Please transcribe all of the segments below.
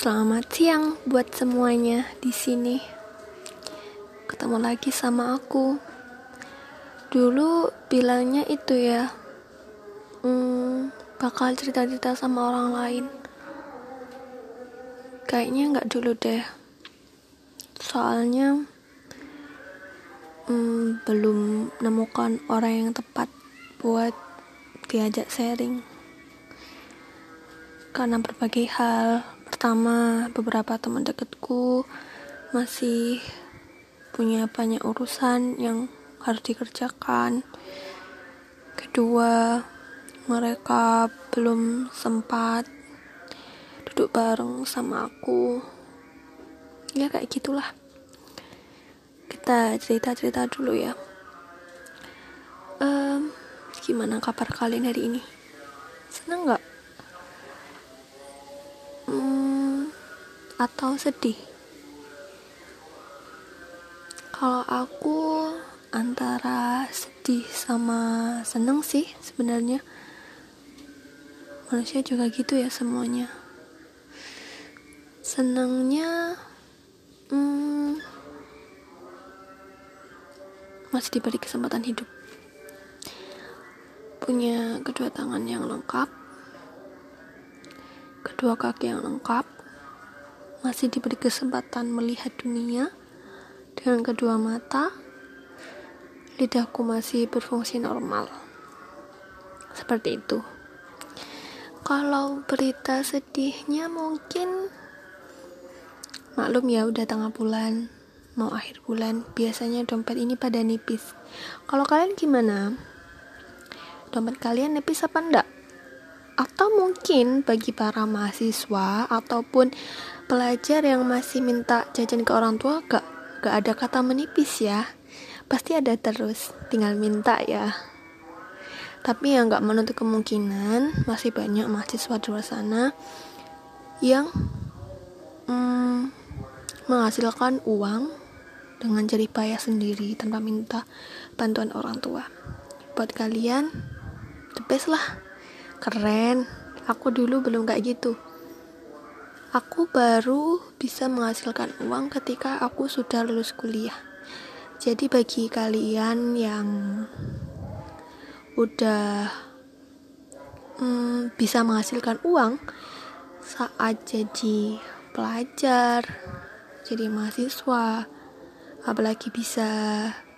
Selamat siang buat semuanya di sini. Ketemu lagi sama aku. Dulu bilangnya itu ya, hmm, bakal cerita-cerita sama orang lain. Kayaknya nggak dulu deh. Soalnya hmm, belum menemukan orang yang tepat buat diajak sharing karena berbagai hal pertama beberapa teman dekatku masih punya banyak urusan yang harus dikerjakan. Kedua mereka belum sempat duduk bareng sama aku. Ya kayak gitulah. Kita cerita-cerita dulu ya. Um, gimana kabar kalian hari ini? Seneng nggak atau sedih? Kalau aku antara sedih sama seneng sih sebenarnya. Manusia juga gitu ya semuanya. Senangnya hmm, masih diberi kesempatan hidup. Punya kedua tangan yang lengkap, kedua kaki yang lengkap, masih diberi kesempatan melihat dunia dengan kedua mata, lidahku masih berfungsi normal. Seperti itu. Kalau berita sedihnya mungkin maklum ya udah tengah bulan, mau akhir bulan, biasanya dompet ini pada nipis. Kalau kalian gimana? Dompet kalian nipis apa enggak? Atau mungkin bagi para mahasiswa ataupun pelajar yang masih minta jajan ke orang tua gak gak ada kata menipis ya. Pasti ada terus tinggal minta ya. Tapi yang gak menutup kemungkinan masih banyak mahasiswa di luar sana yang hmm, menghasilkan uang dengan jerih payah sendiri tanpa minta bantuan orang tua. Buat kalian the best lah keren. Aku dulu belum kayak gitu. Aku baru bisa menghasilkan uang ketika aku sudah lulus kuliah. Jadi bagi kalian yang udah hmm, bisa menghasilkan uang saat jadi pelajar jadi mahasiswa apalagi bisa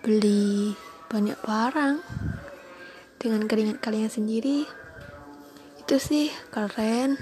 beli banyak barang dengan keringat kalian sendiri itu sih keren